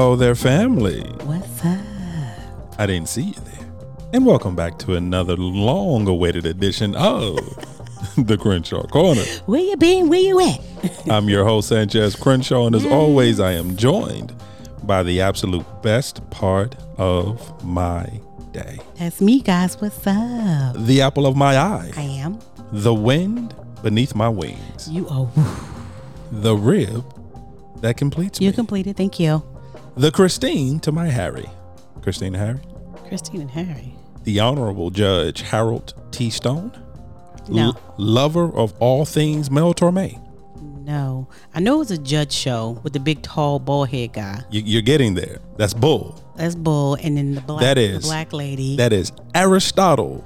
Hello there, family. What's up? I didn't see you there. And welcome back to another long awaited edition of the Crenshaw Corner. Where you been? Where you at? I'm your host, Sanchez Crenshaw, and as mm. always, I am joined by the absolute best part of my day That's me, guys. What's up? the apple of my eye, I am. the wind beneath my wings, You are. the rib that completes You me, completed. Thank you. The Christine to my Harry. Christine and Harry. Christine and Harry. the Honorable Judge Harold T. Stone, No. l- lover of all things Mel Torme. No. I know it was a judge show with the big, tall, bald head guy. You, you're getting there. That's bull. That's Bull. And then the black, that is, the black lady. That is Aristotle,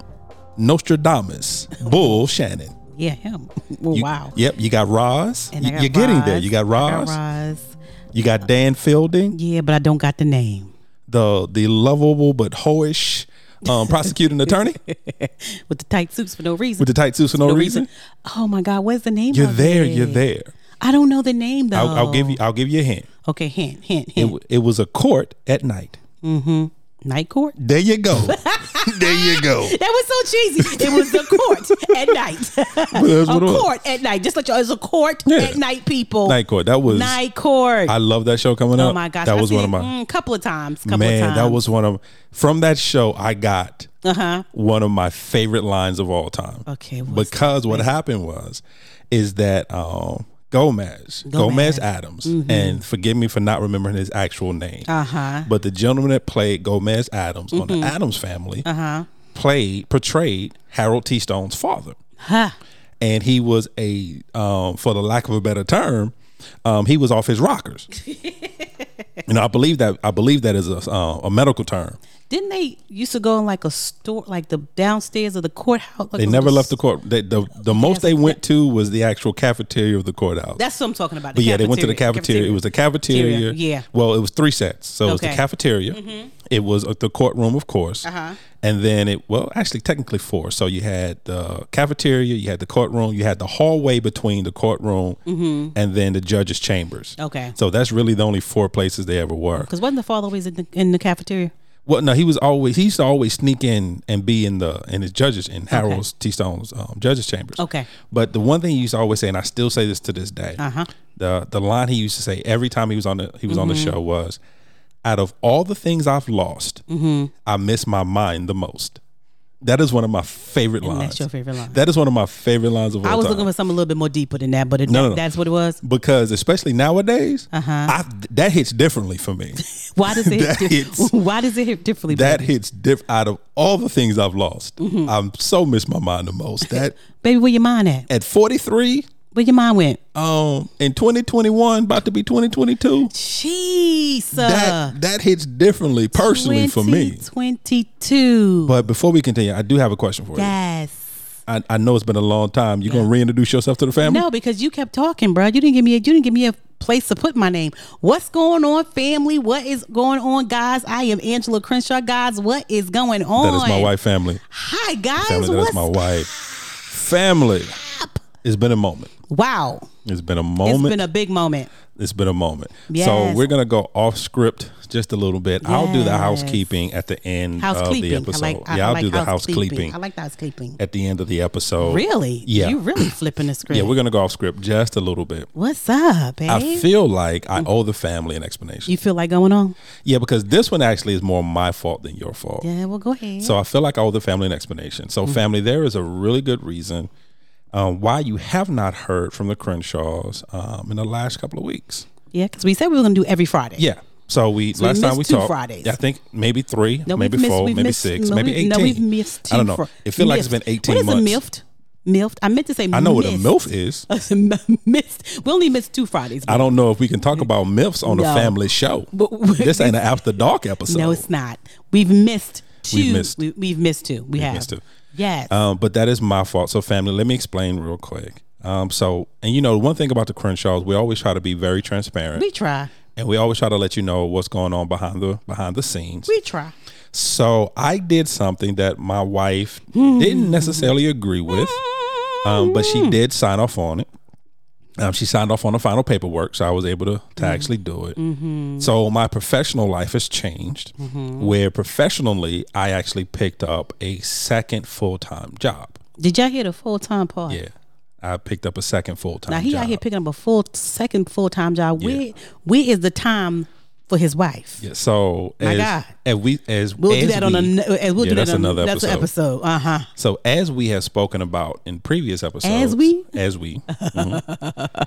Nostradamus, Bull Shannon. yeah, him. Well, You- wow. Yep, you got Roz. And You, got are getting there. You got I Roz. Roz. You got Dan Fielding, Yeah, but I don't got the name. the the lovable but hoish um, prosecuting attorney With the tight suits for no reason. with the tight suits for no, no reason. Oh my God, what's the name? You're of there. it? You're there. I don't know the name though. I'll, I'll give you. I'll give you a hint. Okay, hint, hint, It, hint. w- it was a court at night. Night court. There you go. there you go. That was so cheesy. It was the court at night. a court at night. Just like y'all, it's a court Yeah. at night, people. Night Court. That was. Night court. I love that show coming up. oh my gosh. that I was one of my mm, couple of times. Couple man. of times. That was one of from that show. I got uh huh. one of my favorite lines of all time. Okay, because what happened was, is that um, Gomez, Gomez, Gomez. Addams, and forgive me for not remembering his actual name, Uh huh. but the gentleman that played Gomez Addams on Mm-hmm. the Addams Family Uh huh. played portrayed Harold T. Stone's father. Huh. and he was a um, for the lack of a better term um, he was off his rockers and i believe that i believe that is a, uh, a medical term Didn't they used to go in like a store, like the downstairs of the courthouse? Like they never left the court they, the, the most they went to was the actual cafeteria of the courthouse That's what I'm talking about. but yeah they went to the cafeteria. it was the cafeteria Cafeteria, yeah. well it was three sets so it was the Okay. Mm-hmm. cafeteria it was uh, the courtroom of course Uh-huh. and then it well actually technically four so you had the cafeteria you had the courtroom you had the hallway between the courtroom and then the judge's chambers Mm-hmm. Okay. so that's really the only four places they ever were Because wasn't the father always in the, in the cafeteria? Well no he was always he used to always sneak in and be in the in his judges in harold's t stone's um, judges chambers Okay. but the one thing he used to always say and i still say this to this day Uh-huh. the the line he used to say every time he was on the he was on Mm-hmm. the show was out of all the things i've lost Mm-hmm. i miss my mind the most that is one of my favorite And lines that's your favorite line. that is one of my favorite lines of all time. I was time. looking for something a little bit more deeper than that, but it, No, that, no, no. that's what it was. because especially nowadays, Uh-huh. I, that hits differently for me. Why does it? That hit, hits- why does it hit differently? that baby? hits diff. Out of all the things I've lost, Mm-hmm. I'm so miss my mind the most. That baby, where your mind at? at 43, Where your mind went? um, in 2021, about to be 2022, Jeez, that that hits differently personally for me. Twenty-two. But before we continue, I do have a question for you. Yes. I, I know it's been a long time. You gonna reintroduce yourself to the family? No, because you kept talking, bro. You didn't give me. A, you didn't give me a place to put my name. What's going on, family? What is going on, guys? I am Angela Crenshaw, guys. What is going on? That is my wife. Family. Hi, guys. Family. That What's is my wife. Family. up? It's been a moment. Wow. It's been a moment. It's been a big moment. it's been a moment. So we're gonna go off script just a little bit. I'll do the housekeeping at the end of the episode. like. I, yeah, I'll like do the housekeeping. I like the housekeeping. at the end of the episode. Really? Yeah. You really flipping the script. Yeah, we're gonna go off script just a little bit. What's up, babe? I feel like I mm. owe the family an explanation. you feel like going on? yeah, because this one actually is more my fault than your fault. Yeah. Well, go ahead. So I feel like I owe the family an explanation. So, mm. family, there is a really good reason um, why you have not heard from the Crenshaws um, in the last couple of weeks. yeah, because we said we were gonna do every Friday. Yeah. So we we last time we two talked. Fridays. Yeah, I think maybe three, No, maybe missed- four, maybe missed- six, no, maybe eighteen. No, we've missed. I don't know. It feel like it's been eighteen What is months. a milfed? Milfed. I meant to say. I know what a missed. MILF is. missed. We only missed two Fridays. I don't know if we can talk about MILFs on a family show. But- this ain't an after dark episode. No, it's not. We've missed two. We've missed. We, we've missed two. We have. missed two. Yes. Um, but that is my fault. So, family, let me explain real quick. Um, so, and you know, one thing about the Crenshaws, we always try to be very transparent, we try. and we always try to let you know what's going on behind the behind the scenes. We try. So, I did something that my wife didn't necessarily agree with, um, but she did sign off on it. Um, she signed off on the final paperwork, so I was able to, to mm-hmm. actually do it. Mm-hmm. So my professional life has changed, mm-hmm. where professionally I actually picked up a second full time job. Did y'all hear the full time part? Yeah, I picked up a second full time. Now he job. out here picking up a full second full time job. Where where is the time for his wife? Yeah, so My as, God. as we as We'll do as that on a we- uh, we'll Yeah, do that on another that's an episode. Uh huh. So as we have spoken about in previous episodes, As we? as we, mhm,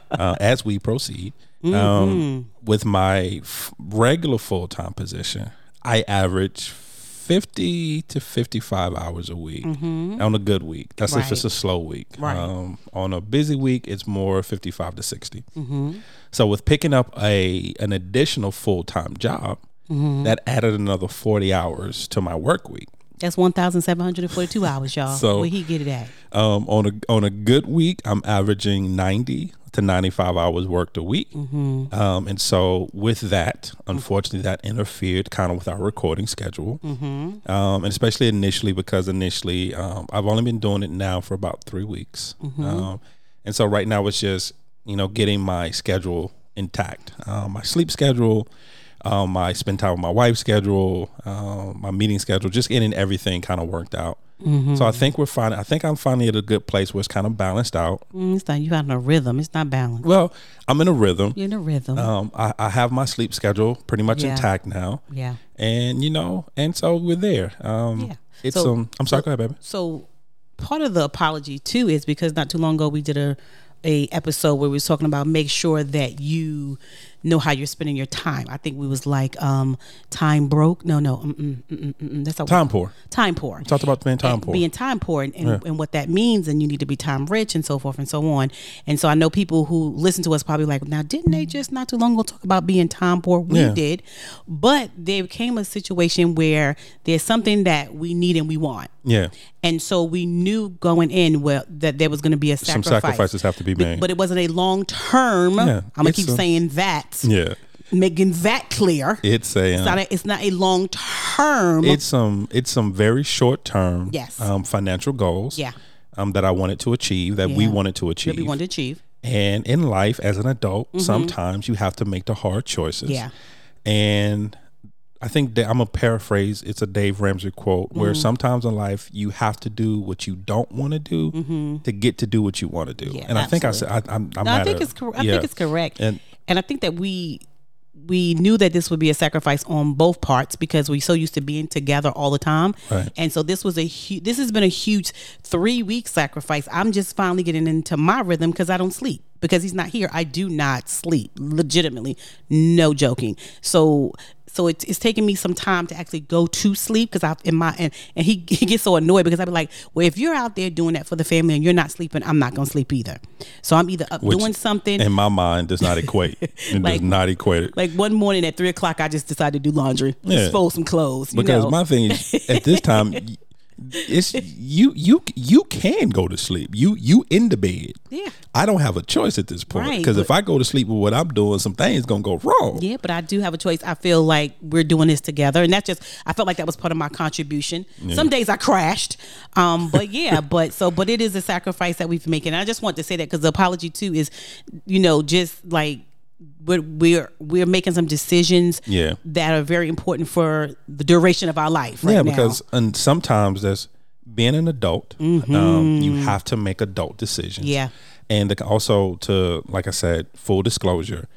uh, as we proceed, Mm-hmm. um, with my f- regular full time position, I average fifty to fifty five hours a week on a good week. That's if it's Mm-hmm. A slow week. Right. Um, on a busy week, it's more fifty five to 60 Mm-hmm. So with picking up a an additional full time job, Mm-hmm. that added another forty hours to my work week. That's one thousand seven hundred and forty two hours, y'all. So- where he get it at? Um, on a on a good week, I'm averaging ninety to ninety five hours worked a week. Mm-hmm. Um, and so with that, unfortunately, that interfered kind of with our recording schedule. Mm-hmm. Um, and especially initially because initially um, I've only been doing it now for about three weeks. Mm-hmm. Um, and so right now it's just you know getting my schedule intact, um, my sleep schedule. Um, my spend time with my wife schedule, um, my meeting schedule, just getting everything kind of worked out. Mm-hmm. So I think we're fine. I think I'm finally at a good place where it's kind of balanced out. Mm, it's not you got in a rhythm. It's not balanced. Well, I'm in a rhythm. You're in a rhythm. Um, I, I have my sleep schedule pretty much Yeah. intact now, yeah. and you know, and so we're there. Um, Yeah. It's So- um. I'm sorry. go ahead, baby. So part of the apology too is because not too long ago we did a a episode where we was talking about make sure that you know how you're spending your time. I think we was like um time broke. No, no, mm, mm, mm, that's Time poor. Time poor. Talked about being time and poor. being time poor and, and, and what that means and you need to be time rich and so forth and so on and so i know people who listen to us probably like now didn't they just not too long ago talk about being time poor we Yeah. did but there came a situation where there's something that we need and we want yeah. And so we knew going in well that there was going to be a Some sacrifices have to be made. but it wasn't a long term Yeah, i'm gonna keep a- saying that Yeah. making that clear It's a. it's um, not a, it's not a long term it's some. It's some very short term. Yes. Um, financial goals. Yeah. Um, that I wanted to achieve. That we wanted to achieve. that we wanted to achieve And in life, as an adult, sometimes you have to make the hard choices. Yeah. And I think that I'm gonna paraphrase. It's a Dave Ramsey quote where Mm-hmm. sometimes in life you have to do what you don't want to do to get to do what you want to do. Mm-hmm. Yeah, and I think I said I, I'm. I'm No, I think a- it's cor- I yeah. think it's correct, And- and I think that we we knew that this would be a sacrifice on both parts because we so used to being together all the time, Right. and so this was a hu- this has been a huge three week sacrifice. I'm just finally getting into my rhythm because I don't sleep because he's not here. I do not sleep, legitimately, no joking. So. So it's, it's taking me some time to actually go to sleep because I in my and, and he, he gets so annoyed because I'd be like, well, if you're out there doing that for the family and you're not sleeping, I'm not gonna sleep either. So I'm either up Which doing something in my mind does not equate. It Like- does not equate it. like one morning at three o'clock, I just decided to do laundry, Yeah. just fold some clothes. You because know? my thing is at this time it's you you you can go to sleep you you in the bed Yeah. i don't have a choice at this point Right, because if i go to sleep with what i'm doing some things gonna go wrong yeah, but I do have a choice. I feel like we're doing this together, and that's just I felt like that was part of my contribution. Some days I crashed, um, but yeah, but so but it is a sacrifice that we've making. I just want to say that because the apology too is, you know, just like we're we're we're making some decisions Yeah. that are very important for the duration of our life. Right yeah now. because and sometimes there's being an adult um, you have to make adult decisions Mm-hmm. Yeah. and also to like i said full disclosure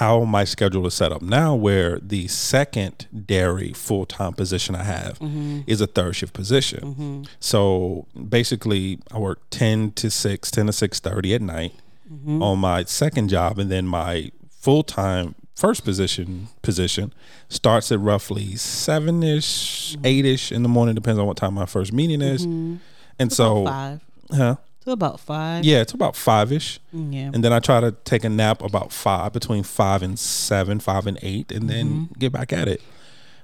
how my schedule is set up now where the second dairy full-time position i have Mm-hmm. is a third shift position so basically i work 10 to 6 10 to 6.30 at night Mm-hmm. on my second job and then my full-time first position position starts at roughly seven-ish eight-ish in the morning depends on what time my first meeting is and so five huh to about five. yeah it's about five-ish Yeah. and then I try to take a nap about five, between five and seven, five and eight, and then Mm-hmm. get back at it.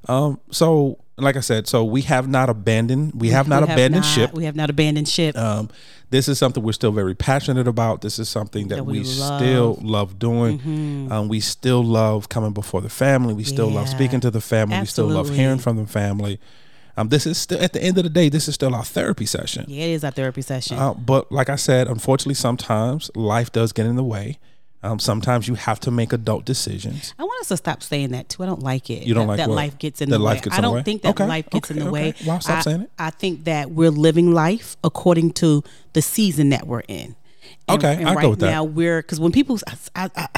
Um, so like I said, so we have not abandoned, we have not We abandoned not- ship. We have not abandoned ship. Um, this is something we're still very passionate about. This is something that, That we, we love. still love doing. Um, we still love coming before the family. We still love speaking to the family. We still love hearing from the family. Um, this is still at the end of the day, this is still our therapy session. Yeah, it is our therapy session. Uh, but like I said, unfortunately, sometimes life does get in the way. Um, sometimes you have to make adult decisions. I want us to stop saying that too. I don't like it. You don't that, like that what? life gets in That the way. I don't way? think that Okay, life gets okay, in the okay. way. Well, stop I, saying it. I think that we're living life according to the season that we're in. And, Okay, and I go right with that. now we're because when people, I, I, I,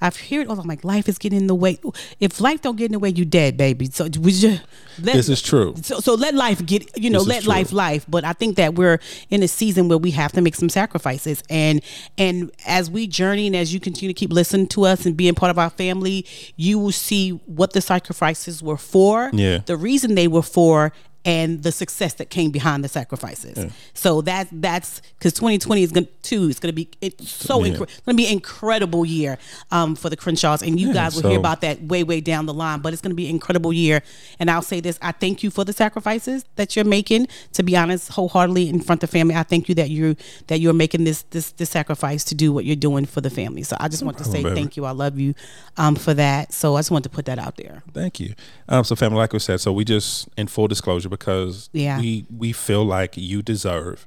I've heard all. I'm like, life is getting in the way. If life don't get in the way, you dead, baby. So we just let, This is true. so, so let life get you know This let life life but i think that we're in a season where we have to make some sacrifices and and as we journey and as you continue to keep listening to us and being part of our family you will see what the sacrifices were for Yeah. the reason they were for and the success that came behind the sacrifices. So that that's because 2020 is going to too it's going to be it's so Yeah. it's going to be an incredible year um, for the crenshaws and you Yeah, guys will hear about that way way down the line but it's going to be an incredible year. And i'll say this i thank you for the sacrifices that you're making. To be honest wholeheartedly in front of family i thank you that you that you're making this this this sacrifice to do what you're doing for the family. So i just want to say thank you. I love you um, for that. So i just want to put that out there. Thank you. Um, so, family, like we said, so we just in full disclosure because Yeah. we we feel like you deserve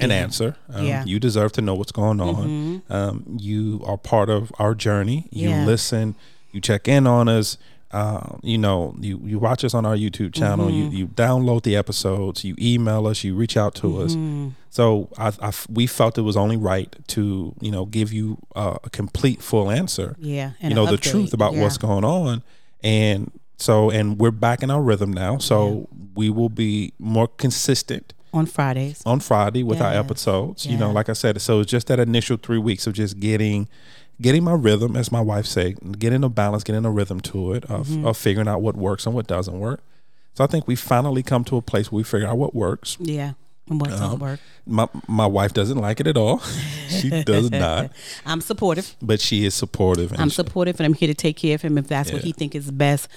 an answer. Um, Yeah. Mm-hmm. You deserve to know what's going on. Um, you are part of our journey. You Yeah. listen. You check in on us. Uh, you know, you you watch us on our YouTube channel. Mm-hmm. You you download the episodes. You email us. You reach out to Mm-hmm. us. So I, I we felt it was only right to you know give you uh, a complete full answer yeah and you know the truth about Yeah. what's going on and so and we're back in our rhythm now. So we will be more consistent on fridays. on friday with our Yeah. episodes. You know like i said so it's just that initial three weeks of just getting getting my rhythm as my wife say getting a balance getting a rhythm to it of, Mm-hmm. of figuring out what works and what doesn't work. So i think we finally come to a place where we figure out what works. Yeah and what Um, don't work. my my wife doesn't like it at all. She does not. I'm supportive. But she is supportive and I'm she- supportive and I'm here to take care of him if that's what he think is best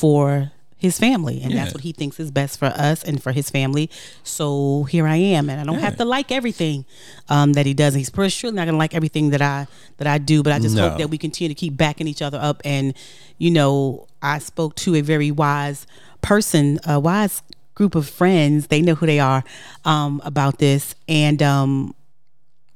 for his family and Yeah. that's what he thinks is best for us and for his family. So here I am and I don't have to like everything um, that he does. He's pretty sure not gonna like everything that I that I do, but I just No. hope that we continue to keep backing each other up and you know, I spoke to a very wise person, a wise group of friends, they know who they are, um, about this. And um,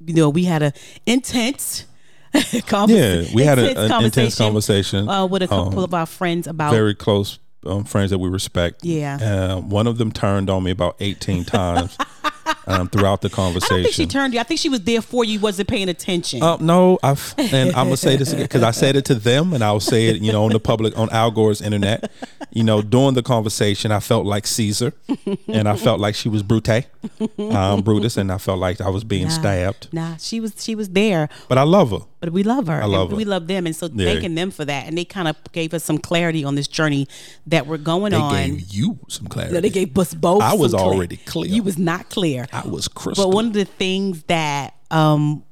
you know, we had a intense conversation. yeah we had a, an intense conversation uh, with a couple um, of our friends about very close um, friends that we respect. Yeah. Uh, one of them turned on me about 18 times um, throughout the conversation. I don't think she turned you. I think she was there for you, wasn't paying attention. Uh, no, I've, and I'm gonna say this again because I said it to them, and I'll say it, you know, on the public on Al Gore's internet. You know, during the conversation, I felt like Caesar, and I felt like she was Brute, um, Brutus, and I felt like I was being Nah. stabbed. Nah, she was she was there, But I love her. but we love her. I love and We love them, and so Yeah. thanking them for that, and they kind of gave us some clarity on this journey that we're going They on. They gave you some clarity. No, they gave us both. I was already clear. You was not clear. I was crystal. But one of the things that um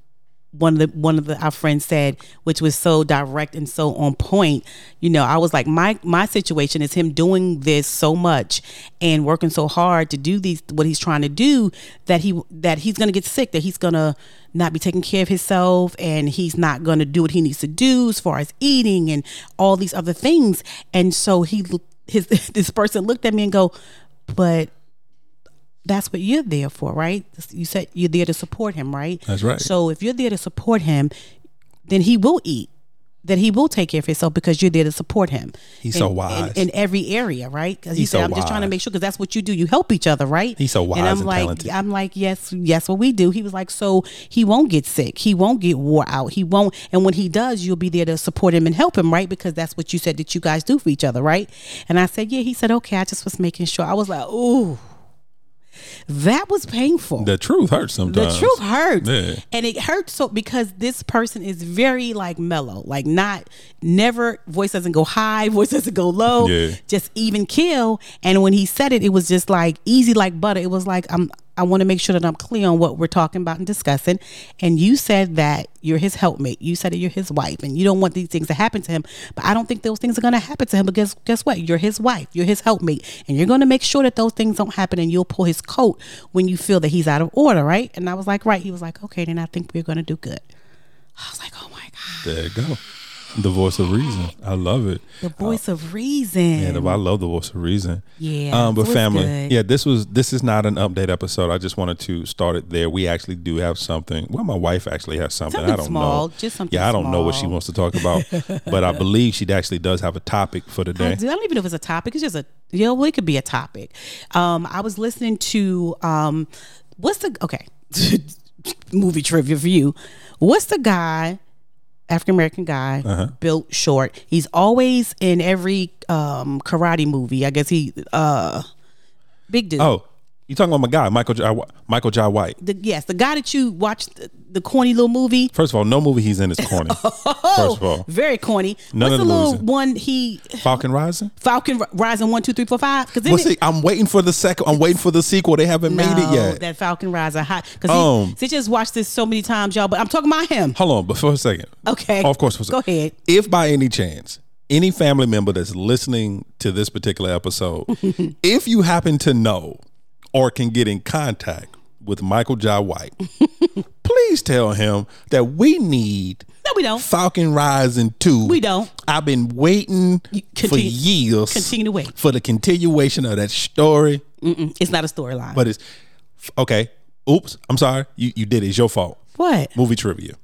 one of the one of the our friends said, which was so direct and so on point, you know, I was like, my my situation is him doing this so much and working so hard to do these what he's trying to do that he that he's gonna get sick, that he's gonna not be taking care of himself and he's not gonna do what he needs to do as far as eating and all these other things. And so he his this person looked at me and go, but that's what you're there for, right? You said you're there to support him, right? That's right. So if you're there to support him, then he will eat. Then he will take care of himself because you're there to support him. He's in, so wise. in, every area, right? Because he said, so "I'm just trying to make sure because that's what you do. You help each other, right?" He's so wise and I'm and like, talented. I'm like, yes, yes, what we do. He was like, so he won't get sick. He won't get wore out. He won't. And when he does, you'll be there to support him and help him, right? Because that's what you said that you guys do for each other, right? And I said, yeah. He said, okay. I just was making sure. I was like, ooh, that was painful. the truth hurts sometimes. The truth hurts. Yeah. And it hurts so because this person is very like mellow, like not never voice doesn't go high, voice doesn't go low, Yeah. just even kill. And when he said it, it was just like easy like butter. It was like I'm I want to make sure that I'm clear on what we're talking about and discussing. And you said that you're his helpmate. You said that you're his wife and you don't want these things to happen to him. But I don't think those things are going to happen to him. But guess, guess what? You're his wife. You're his helpmate. And you're going to make sure that those things don't happen and you'll pull his coat when you feel that he's out of order, right? And I was like, right. He was like, okay, then I think we're going to do good. I was like, oh my God. There you go. The voice of reason. I love it. The voice of reason. Yeah, I love the voice of reason. Yeah, Um, but family, good. yeah, this was this is not an update episode. I just wanted to start it there. We actually do have something. Well, my wife actually has something. I don't small, know. just something Yeah, I don't know what she wants to talk about, but I believe she actually does have a topic for I, today. do- I don't even know if it's a topic. It's just a you know, well, it could be a topic. Um, I was listening to um, what's the okay movie trivia for you? What's the guy? African American guy, Uh-huh. built short. He's always in every um, karate movie. I guess he uh, big dude. Oh, you talking about my guy, Michael J. Michael Jai White? The, yes, the guy that you watched the, the corny little movie. First of all, no movie he's in is corny. First of all, Very corny. None What's of the the little one he Falcon Rising. Falcon Rising one two three four five? Because Well, see, I'm waiting for the second. I'm waiting for the sequel. They haven't made it yet. That Falcon Rising hot because Um, he, just watched this so many times, y'all. But I'm talking about him. Hold on, but for a second. Okay. Oh, of course. Go ahead. If by any chance any family member that's listening to this particular episode, if you happen to know or can get in contact with Michael Jai White, please tell him that we need No, we don't. Falcon Rising 2. We don't. I've been waiting You for years continue to wait. for the continuation of that story. Mm-mm, it's not a storyline. But it's okay. Oops, I'm sorry. You you did it. It's your fault. what? Movie trivia.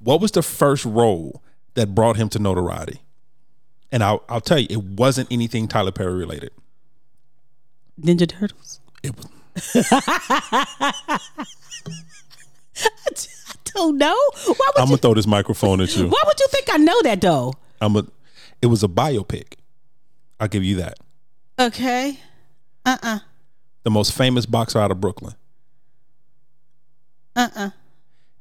What was the first role that brought him to notoriety? And I'll I'll tell you, it wasn't anything Tyler Perry related. Ninja Turtles. It was I don't know. Why would I'm you? gonna throw this microphone at you. Why would you think I know that though? I'm a. It was a biopic. I'll give you that. Okay. Uh uh The most famous boxer out of Brooklyn. uh uh.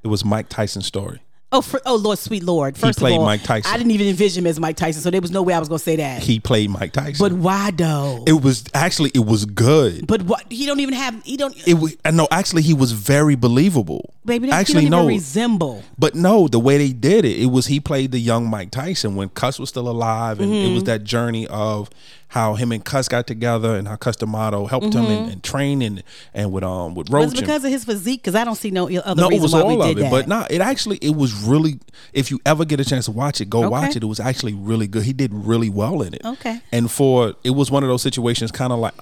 It was Mike Tyson's story. Oh, for, oh Lord, sweet Lord. First played of all, Mike Tyson. I didn't even envision him as Mike Tyson, so there was no way I was gonna say that. He played Mike Tyson. but why though? it was actually it was good. but what? He don't even have. He don't. It was no, actually he was very believable. Baby, actually he don't no, resemble. But no, the way they did it, it was he played the young Mike Tyson when Cus was still alive, and it was Mm-hmm. that journey of how him and Cus got together, and how Cus D'Amato helped him and, and train and and with um with Mm-hmm. Was Roach. it and- because of his physique? Because I don't see no other no, it reason was why all we of did it, that. but no, it actually it was really. If you ever get a chance to watch it, go watch it. It was actually really good. He did really well in it. Okay. and for it was one of those situations, kind of like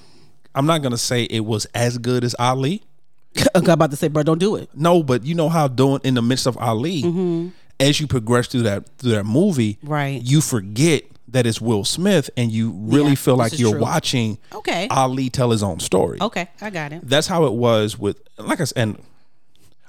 I'm not gonna say it was as good as Ali. I'm about to say, bro, don't do it. No, but you know how doing in the midst of Ali, as you progress through that through that movie, Mm-hmm. Right. You forget that it's Will Smith, and you really Yeah, feel like you're true. watching Okay. Ali tell his own story. Okay, I got it. That's how it was with, like I said, and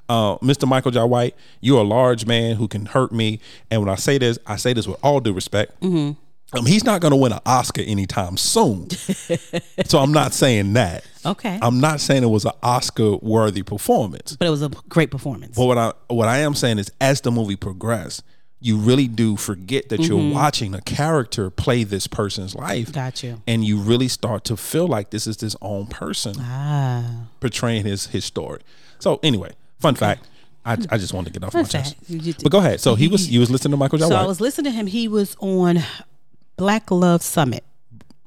uh, Mr. Michael Jai White. You're a large man who can hurt me, and when I say this, I say this with all due respect. Mm-hmm. Um, he's not going to win an Oscar anytime soon, so I'm not saying that. Okay. I'm not saying it was an Oscar worthy performance. but it was a great performance. But what I what I am saying is, as the movie progressed, you really do forget that you're watching a character play this person's life. Got you. And you really start to feel like this is this own person Ah. portraying his his story. So anyway, fun fact. I, I just wanted to get off my Fun chest. fact. Just- But go ahead. So he was you was listening to Michael Jai So I was listening to him. He was on Black Love Summit.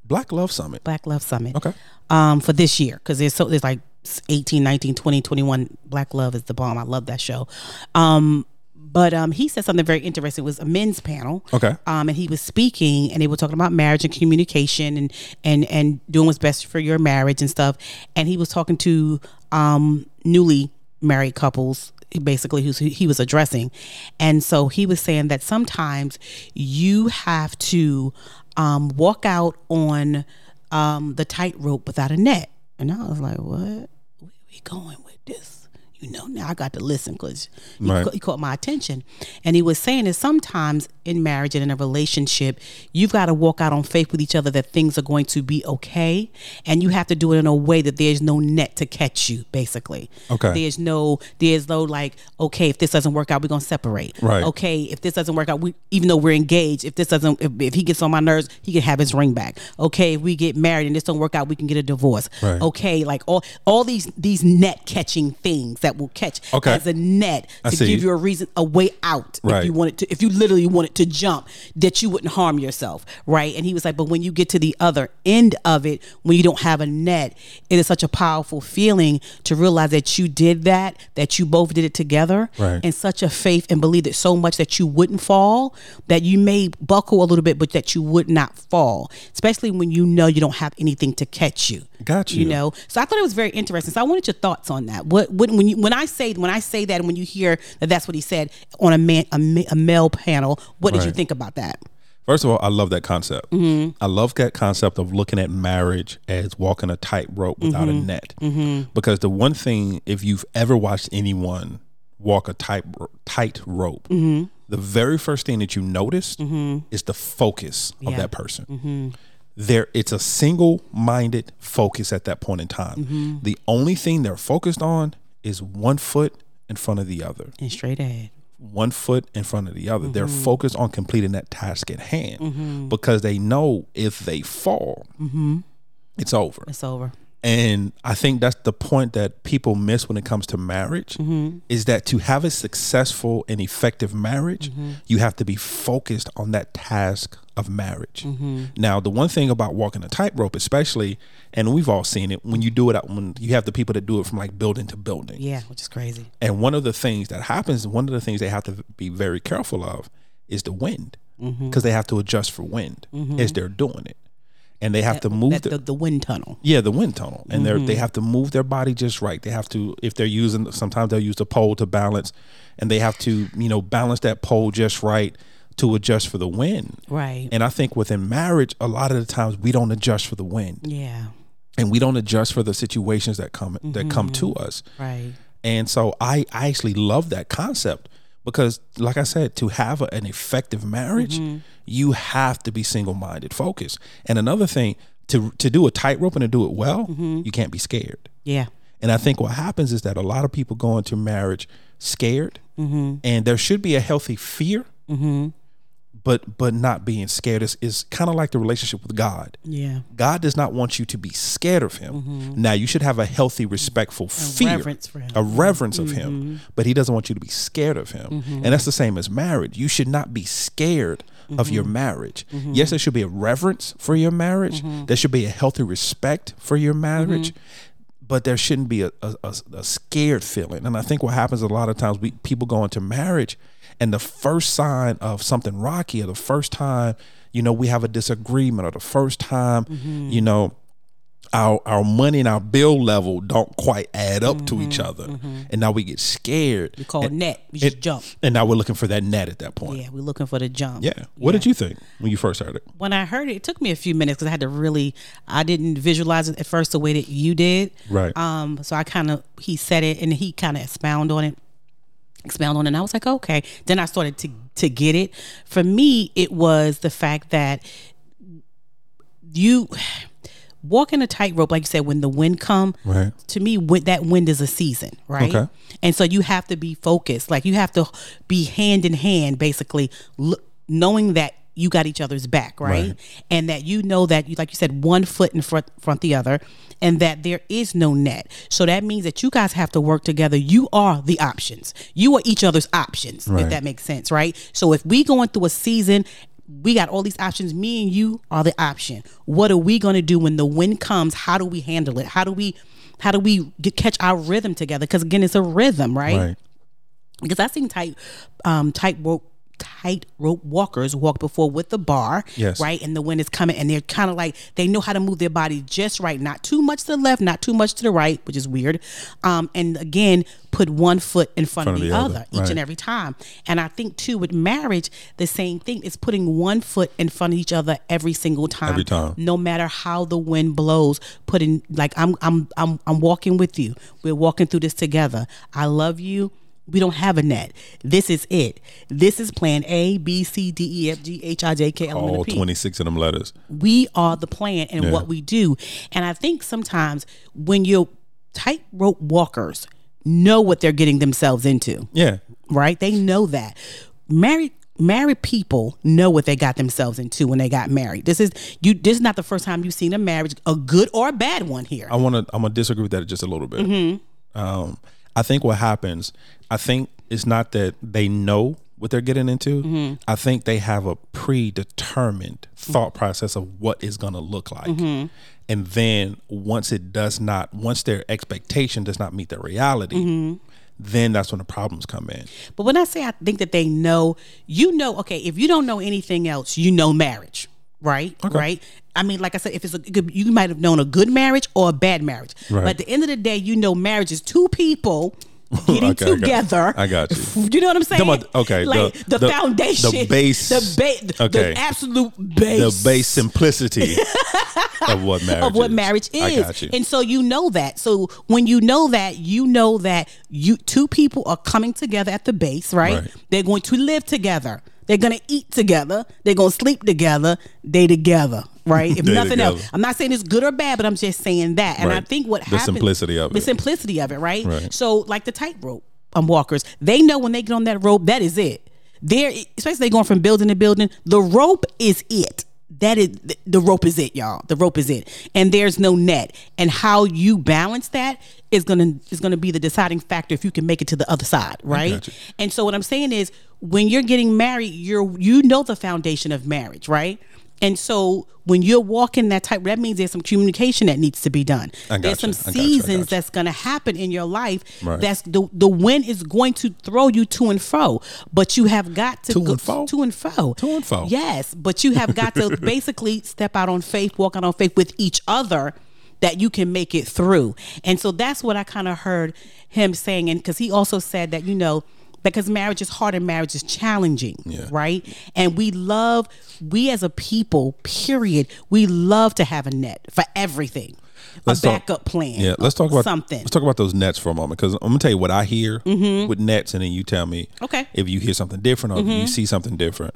Black Love Summit. Black Love Summit. Okay. Um, for this year because there's so there's like 18, 19, 20, 21. Black Love is the bomb. I love that show. Um, but um, he said something very interesting. It was a men's panel. Okay. Um, and he was speaking, and they were talking about marriage and communication, and and and doing what's best for your marriage and stuff. And he was talking to um newly married couples basically who he was addressing and so he was saying that sometimes you have to um, walk out on um, the tightrope without a net and i was like what where we going with this you know now i got to listen because he, Right. ca- caught my attention and he was saying that sometimes in marriage and in a relationship you've got to walk out on faith with each other that things are going to be okay and you have to do it in a way that there's no net to catch you basically Okay. there's no there's no like okay if this doesn't work out we're gonna separate Right. okay if this doesn't work out we even though we're engaged if this doesn't if, if he gets on my nerves he can have his ring back okay if we get married and this don't work out we can get a divorce Right. okay like all all these these net catching things that will catch Okay. as a net to give you a reason, a way out. Right. If you wanted to, if you literally wanted to jump, that you wouldn't harm yourself, right? And he was like, but when you get to the other end of it, when you don't have a net, it is such a powerful feeling to realize that you did that, that you both did it together, Right. and such a faith and believe it so much that you wouldn't fall, that you may buckle a little bit, but that you would not fall, especially when you know you don't have anything to catch you. Got You you. know, so I thought it was very interesting. So I wanted your thoughts on that. What, what when you when I say when I say that and when you hear that that's what he said on a man a, a male panel, what did you think about that? First of all, I love that concept. Mm-hmm. I love that concept of looking at marriage as walking a tightrope without Mm-hmm. a net. Because the one thing, if you've ever watched anyone walk a tight tight rope, Mm-hmm. the very first thing that you notice is the focus of Yeah. that person. Mm-hmm. There, it's a single-minded focus at that point in time. Mm-hmm. The only thing they're focused on is one foot in front of the other And straight ahead. one foot in front of the other. They're Mm-hmm. focused on completing that task at hand because they know if they fall, Mm-hmm. it's over. It's over. And I think that's the point that people miss when it comes to marriage Mm-hmm. is that to have a successful and effective marriage, Mm-hmm. you have to be focused on that task of marriage. Mm-hmm. Now, the one thing about walking a tightrope, especially, and we've all seen it, when you do it, when you have the people that do it from like building to building. Yeah, which is crazy. And one of the things that happens, one of the things they have to be very careful of is the wind Mm-hmm. because they have to adjust for wind as they're doing it. And they have to move That, the, the, the wind tunnel. yeah, the wind tunnel. And Mm-hmm. they have to move their body just right. They have to if they're using sometimes they'll use the pole to balance and they have to, you know, balance that pole just right to adjust for the wind. Right. And I think within marriage, a lot of the times we don't adjust for the wind yeah. and we don't adjust for the situations that come that come to Mm-hmm. us. Right. And so I, I actually love that concept because, like I said, to have a, an effective marriage, Mm-hmm. You have to be single minded, focused. And another thing, to to do a tightrope and to do it well, Mm-hmm. you can't be scared. Yeah. And I think what happens is that a lot of people go into marriage scared, Mm-hmm. and there should be a healthy fear, but but not being scared is, is kind of like the relationship with God. Yeah. God does not want you to be scared of him. Now you should have a healthy, respectful fear, reverence for him. a reverence of him, but he doesn't want you to be scared of him. And that's the same as marriage. You should not be scared of your mm-hmm. marriage. Mm-hmm. Yes, there should be a reverence for your marriage. Mm-hmm. There should be a healthy respect for your marriage. But there shouldn't be a, a, a, scared feeling. And I think what happens a lot of times, we people go into marriage, and the first sign of something rocky, or the first time, you know, we have a disagreement, or the first time, you know, our our money and our bill level don't quite add up to each other, and now we get scared. We call and, net. We just it- jump. and now we're looking for that net at that point. Yeah, we're looking for the jump. Yeah. What did you think when you first heard it? when I heard it, it took me a few minutes because I had to really, I didn't visualize it at first the way that you did. Right. Um. So I kind of he said it and he kind of expound on it, expound on it. And I was like, okay. Then I started to to get it. For me, it was the fact that you walking a tightrope, like you said, when the wind come. Right. To me, when, that wind is a season, right? Okay. And so you have to be focused. Like you have to be hand in hand, basically, look, knowing that you got each other's back, right? Right. And that you know that you, like you said, one foot in front front the other, and that there is no net. So that means that you guys have to work together. You are the options. You are each other's options, if that makes sense, right? So if we going through a season. We got all these options. Me and you are the option. What are we going to do when the wind comes? How do we handle it? How do we, how do we get, catch our rhythm together? Because again, it's a rhythm, Right. because I've seen tight, um, tight rope, tight rope walkers walk before with the bar, Yes. right, and the wind is coming, and they're kind of like they know how to move their body just right, not too much to the left, not too much to the right, which is weird, um, and again, put one foot in front, of the, other, each right. and every time. And I think too with marriage, the same thing is putting one foot in front of each other every single time, Every time. no matter how the wind blows. Putting like I'm, I'm, I'm, I'm walking with you. We're walking through this together. I love you. We don't have a net. This is it. This is plan A, B, C, D, E, F, G, H, I, J, K, L, M, N, All 26 of them letters. We are the plan and Yeah. what we do. And I think sometimes when you're tightrope walkers know what they're getting themselves into Yeah. right? They know that. Married married people know what they got themselves into when they got married. This is you this is not the first time you've seen a marriage, a good or a bad one here. I want to. I'm gonna disagree with that just a little bit. Mm-hmm. Um, I think what happens, I think it's not that they know what they're getting into. Mm-hmm. I think they have a predetermined thought process of what it's going to look like. Mm-hmm. And then once it does not, once their expectation does not meet their reality, Mm-hmm. then that's when the problems come in. But when I say I think that they know, you know, okay, if you don't know anything else, you know marriage, right? Right. I mean, like I said, if it's a good, you might have known a good marriage or a bad marriage. Right. But at the end of the day, you know marriage is two people getting Okay, together. I got you. You know what I'm saying? About- okay, like the- the, the- foundation, the base- the base, okay. the absolute base, The base simplicity of what marriage of what is. marriage I is. got you. And so you know that. So when you know that, you know that you two people are coming together at the base, right? Right. They're going to live together. They're to eat together. They're to sleep together. They together, right? If nothing together. else. I'm not saying it's good or bad, but I'm just saying that. And I think what The happens simplicity of it. The it. simplicity of it, right? Right. So like the tightrope um, walkers, they know when they get on that rope, that is it. They're especially they going from building to building. The rope is it. That is the rope is it, y'all. The rope is it, and there's no net. And how you balance that is gonna is gonna be the deciding factor if you can make it to the other side, right? And so what I'm saying is, when you're getting married, you're you know the foundation of marriage, right? And so when you're walking that type, that means there's some communication that needs to be done. I there's some I gotcha. Seasons gotcha. that's going to happen in your life. Right. That's the the wind is going to throw you to and fro, but you have got to To go and fro? to and fro. To and fro. Yes, but you have got to basically step out on faith, walk out on faith with each other that you can make it through. And so that's what I kind of heard him saying and cuz he also said that you know because marriage is hard and marriage is challenging, Yeah. right? And we love we as a people, period, we love to have a net for everything. Let's a talk- backup plan. Yeah, let's talk about something. Let's talk about those nets for a moment because I'm gonna tell you what I hear mm-hmm. with nets, and then you tell me Okay. if you hear something different or if you mm-hmm. see something different.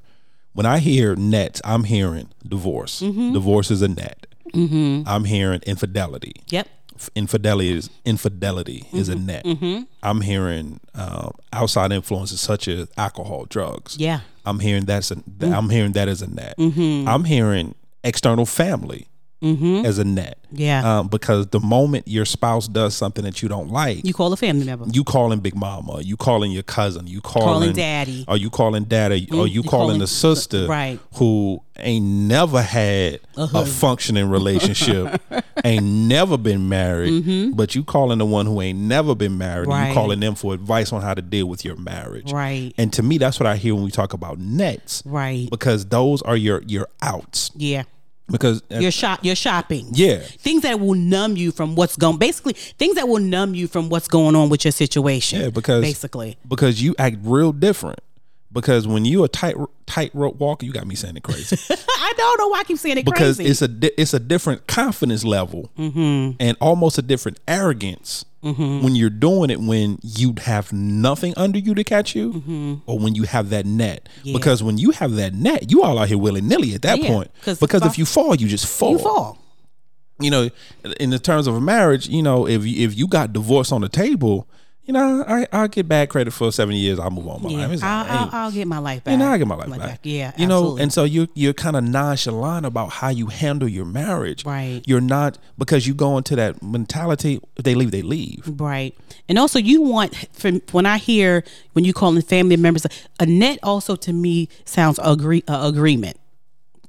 When I hear nets, I'm hearing divorce. Mm-hmm. Divorce is a net. I'm hearing infidelity. Yep. Infidelity is infidelity is a mm-hmm. net. Mm-hmm. I'm hearing um, outside influences such as alcohol, drugs. Yeah. I'm hearing that's a, th- I'm hearing that as a net. Mm-hmm. I'm hearing external family as a net. Yeah. Um, because the moment your spouse does something that you don't like, You call a family member. you calling big mama, you calling your cousin, you calling, Calling daddy. or you calling daddy, or you, you calling, calling- the sister right. who ain't never had a, functioning relationship, ain't never been married, but you calling the one who ain't never been married, and Mm-hmm. Right. you calling them for advice on how to deal with your marriage. Right. And to me, that's what I hear when we talk about nets. Right. Because those are your your outs. Yeah. Because You're shop you're shopping. Yeah. Things that will numb you from what's going basically things that will numb you from what's going on with your situation. Yeah, because basically. because you act real different. Because when you a tight tightrope walker, you got me saying it crazy. I don't know why I keep saying it because crazy. it's a di- it's a different confidence level mm-hmm. and almost a different arrogance mm-hmm. when you're doing it when you have nothing under you to catch you mm-hmm. or when you have that net. Yeah. Because when you have that net, you all out here willy nilly at that Yeah, point. 'cause Because if if you fall, you just fall. you fall. You know, in the terms of a marriage, you know, if you, if you got divorce on the table, you know, I I get bad credit for seven years. I'll move on my Yeah. life. I'll, I'll, I'll get my life back. you know, I get my life Like back. that. Yeah. you know, and so you you're kind of nonchalant about how you handle your marriage. Right. You're not because you go into that mentality. If they leave, they leave. Right. And also you want from when I hear when you calling family members a net also to me sounds agree uh, agreement.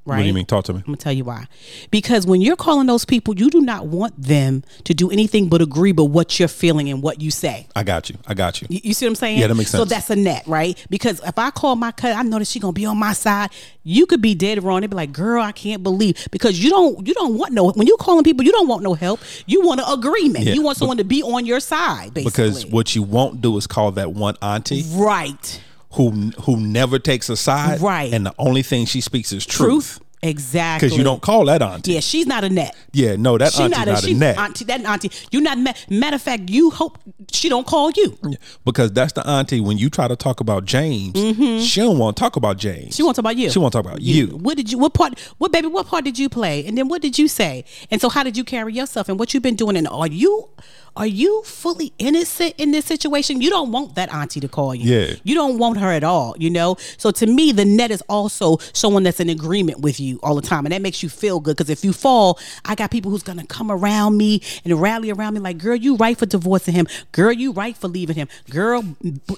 Right. What do you mean? Talk to me. I'm gonna tell you why. Because when you're calling those people, you do not want them to do anything but agree with what you're feeling and what you say. I got you. I got you. You, you see what I'm saying? Yeah, that makes sense. So that's a net, right? Because if I call my cousin, I know that she's gonna be on my side. You could be dead wrong. They'd be like, "Girl, I can't believe," because you don't you don't want no when you're calling people, you don't want no help. You want an agreement. Yeah, you want but- someone to be on your side, basically. Because what you won't do is call that one auntie right, who who never takes a side, Right. And the only thing she speaks is truth. truth, exactly. Because you don't call that auntie. Yeah, she's not a net. Yeah, no, that She auntie's not not, a, a, net. auntie. That auntie, you're not met. Matter of fact, you hope she don't call you. Because that's the auntie when you try to talk about James, she don't want to talk about James. Mm-hmm. She wants to talk about you. She want to talk about you. What did you? What part? What baby? What part did you play? And then what did you say? And so how did you carry yourself? And what you've been doing? And are you? Are you fully innocent in this situation? You don't want that auntie to call you. Yeah. You don't want her at all, you know? So to me, the net is also someone that's in agreement with you all the time. And that makes you feel good. Because if you fall, I got people who's gonna come around me and rally around me like, girl, you right for divorcing him. Girl, you right for leaving him. Girl,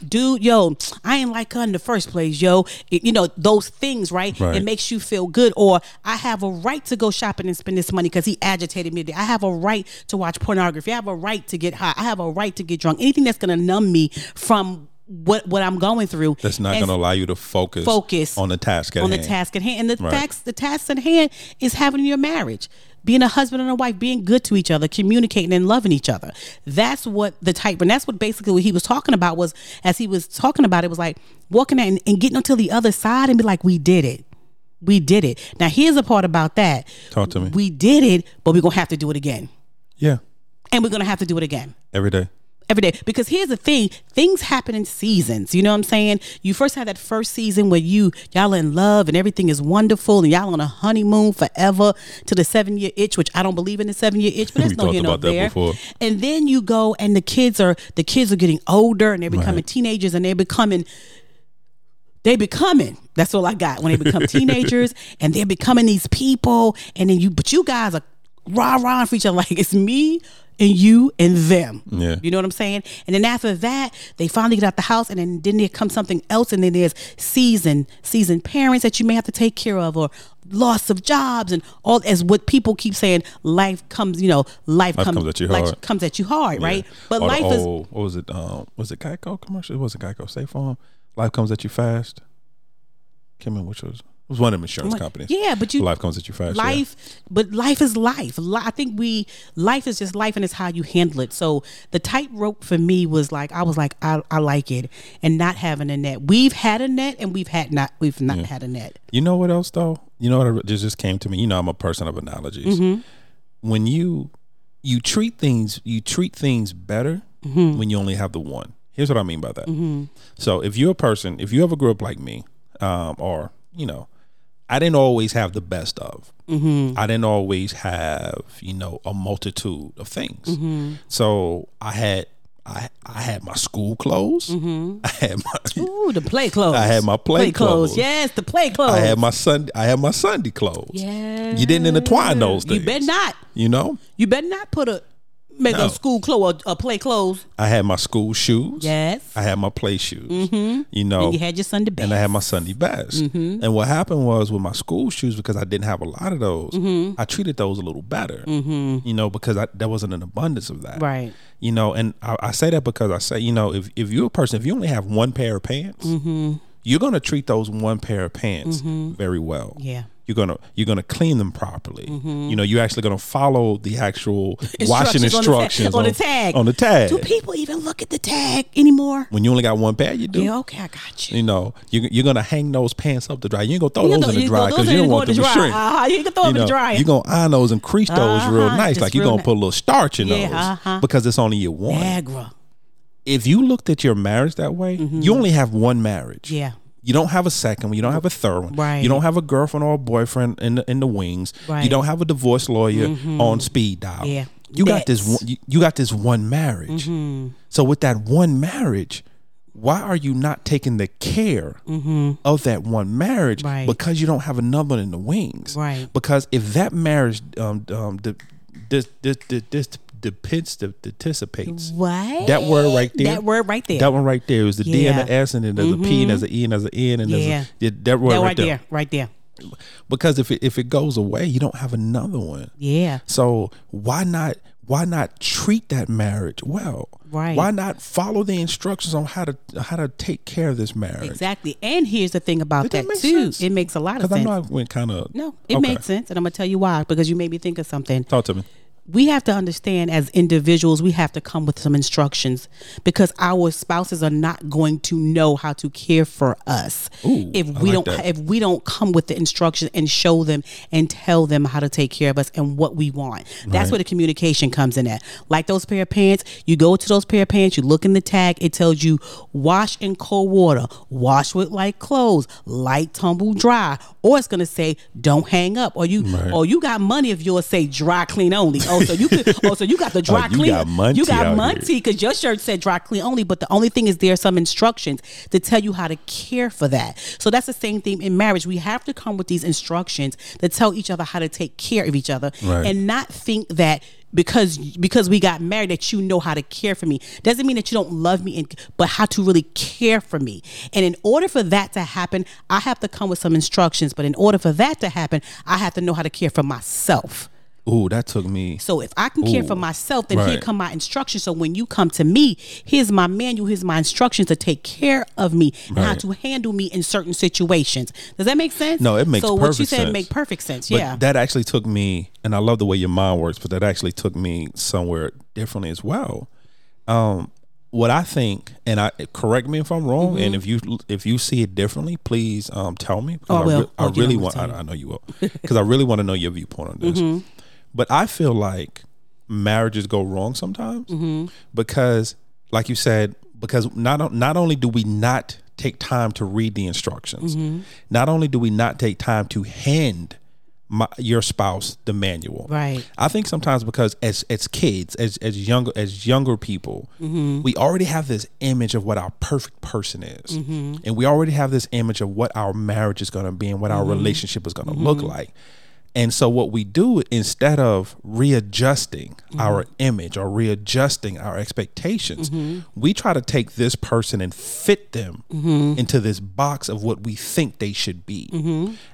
dude, yo, I ain't like her in the first place, yo. It- you know those things, right? Right. It makes you feel good. Or I have a right to go shopping and spend this money because he agitated me. today. I have a right to watch pornography. I have a right to get high. I have a right to get drunk. Anything that's gonna numb me from what what I'm going through. That's not going to allow you to focus Focus on the task at on hand. the task at hand. And the Right. facts, the task at hand is having your marriage, being a husband and a wife, being good to each other, communicating and loving each other. That's what the type, and that's what basically what he was talking about was as he was talking about it was like walking out and, and getting onto the other side and be like, we did it. We did it. Now here's a part about that. Talk to me. We did it, but we're gonna have to do it again. Yeah, And we're gonna have to do it again every day. Every day because here's the thing things happen in seasons you know what i'm saying you first have that first season where you y'all are in love and everything is wonderful and y'all on a honeymoon forever to the seven year itch which i don't believe in the seven year itch but that's no here no there before. and then you go and the kids are the kids are getting older and they're becoming Right. teenagers and they're becoming they becoming that's all i got when they become teenagers and they're becoming these people and then you but you guys are rah rah for each other like it's me and you and them Yeah. you know what i'm saying and then after that they finally get out the house and then, then there comes something else and then there's season season parents that you may have to take care of or loss of jobs and all as what people keep saying life comes you know life, Life comes, comes at you hard. comes at you hard right but Or life is what was it? Um, was it Geico commercial? It wasn't Geico. State Farm. Life comes at you fast. Can't remember which was. It was one of them insurance companies. yeah but you Life comes at you fast. yeah. life but life is life i think we life is just life and it's how you handle it so the tightrope for me was like i was like I, I like it and not having a net we've had a net and we've had not we've not had a net You know what else though? You know what just just came to me. You know I'm a person of analogies. Mm-hmm. When you you treat things you treat things better Mm-hmm. when you only have the one. Here's what I mean by that. So if you're a person, if you ever grew up like me, um, or you know, I didn't always have the best of. Mm-hmm. I didn't always have you know a multitude of things. Mm-hmm. So I had I I had my school clothes. Mm-hmm. I had my Ooh, the play clothes I had my play clothes. yes the play clothes I had my Sunday I had my Sunday clothes. yeah You didn't intertwine those things. you better not You know, you better not put a make No. a school clothes or, or play clothes I had my school shoes. yes I had my play shoes. Mm-hmm. You know, and you had your Sunday best and I had my Sunday best. Mm-hmm. And what happened was with my school shoes, because I didn't have a lot of those, mm-hmm. I treated those a little better. You know, because I, there wasn't an abundance of that. right You know, and I, I say that because I say, you know, if if you're a person, if you only have one pair of pants, you're gonna treat those one pair of pants very well. yeah You're gonna you're gonna clean them properly. You know, you're actually gonna follow the actual washing Instructions on the ta- instructions on the tag. On the tag. do people even look at the tag anymore when you only got one pair, you do. yeah okay i got you You know, you, you're gonna hang those pants up to dry. You ain't gonna throw those in the you dry because you don't want them to shrink. Uh-huh, you can throw you them in the dryer. You're gonna iron those and crease those real Uh-huh, nice. just Like you're gonna put a little starch in Yeah, those uh-huh. because it's only your one. Niagara. If you looked at your marriage that way, you only have one marriage. Mm-hmm. Yeah. You don't have a second one. You don't have a third one. Right. You don't have a girlfriend or a boyfriend in the in the wings. You Right. Mm-hmm. don't have a divorce lawyer on speed dial. Yeah. You got this one. You, you got this one marriage. So with that one marriage, why are you not taking the care of that one marriage? Mm-hmm. Right. Because you don't have another one in the wings. Right. Because if that marriage um um the this this this depends the anticipates What? that word right there. That word right there. That one right there is the D and the Mm-hmm. S, and then there's a P, and there's an E, and there's an N, and there's Yeah. a, that word that right, right there. there. Right there. Because if it, if it goes away, you don't have another one. Yeah. So why not why not treat that marriage well? Right. Why not follow the instructions on how to how to take care of this marriage? Exactly. And here's the thing about Did that that, too. sense? It makes a lot of sense. Because I know I went kind of no, it Okay. makes sense. And I'm going to tell you why because you made me think of something. Talk to me. We have to understand as individuals we have to come with some instructions because our spouses are not going to know how to care for us Ooh, if we like don't that. if we don't come with the instructions and show them and tell them how to take care of us and what we want that's Right. where the communication comes in at like those pair of pants you go to those pair of pants you look in the tag it tells you wash in cold water wash with light clothes light tumble dry or it's going to say don't hang up or you Right. or you got money if yours say dry clean only. Oh, so you could. Oh, so you got the oh, dry Oh, you clean. got You got out because your shirt said dry clean only. But the only thing is there are some instructions to tell you how to care for that. So that's the same thing in marriage. We have to come with these instructions that tell each other how to take care of each other Right. and not think that because because we got married that you know how to care for me doesn't mean that you don't love me and but how to really care for me and in order for that to happen i have to come with some instructions but in order for that to happen i have to know how to care for myself Ooh, that took me. so if I can care for myself, then here come my instructions. So when you come to me, here's my manual, here's my instructions to take care of me and how to handle me in certain situations. Does that make sense? No, it makes So what you said sense. make perfect sense. But yeah. that actually took me, and I love the way your mind works, but that actually took me somewhere differently as well. Um, what I think, and I correct me if I'm wrong, and if you if you see it differently, please um, tell me. Mm-hmm. Oh, I I, re- I I'll really want. I. I know you will, because I really want to know your viewpoint on this. Mm-hmm. But I feel like marriages go wrong sometimes Mm-hmm. because, like you said, because not not only do we not take time to read the instructions, Mm-hmm. not only do we not take time to hand my, your spouse the manual, Right. I think sometimes because as as kids, as as younger as younger people, Mm-hmm. we already have this image of what our perfect person is, Mm-hmm. and we already have this image of what our marriage is going to be and what our relationship is going to look like. And so, what we do instead of readjusting mm-hmm. our image or readjusting our expectations, mm-hmm. we try to take this person and fit them mm-hmm. into this box of what we think they should be.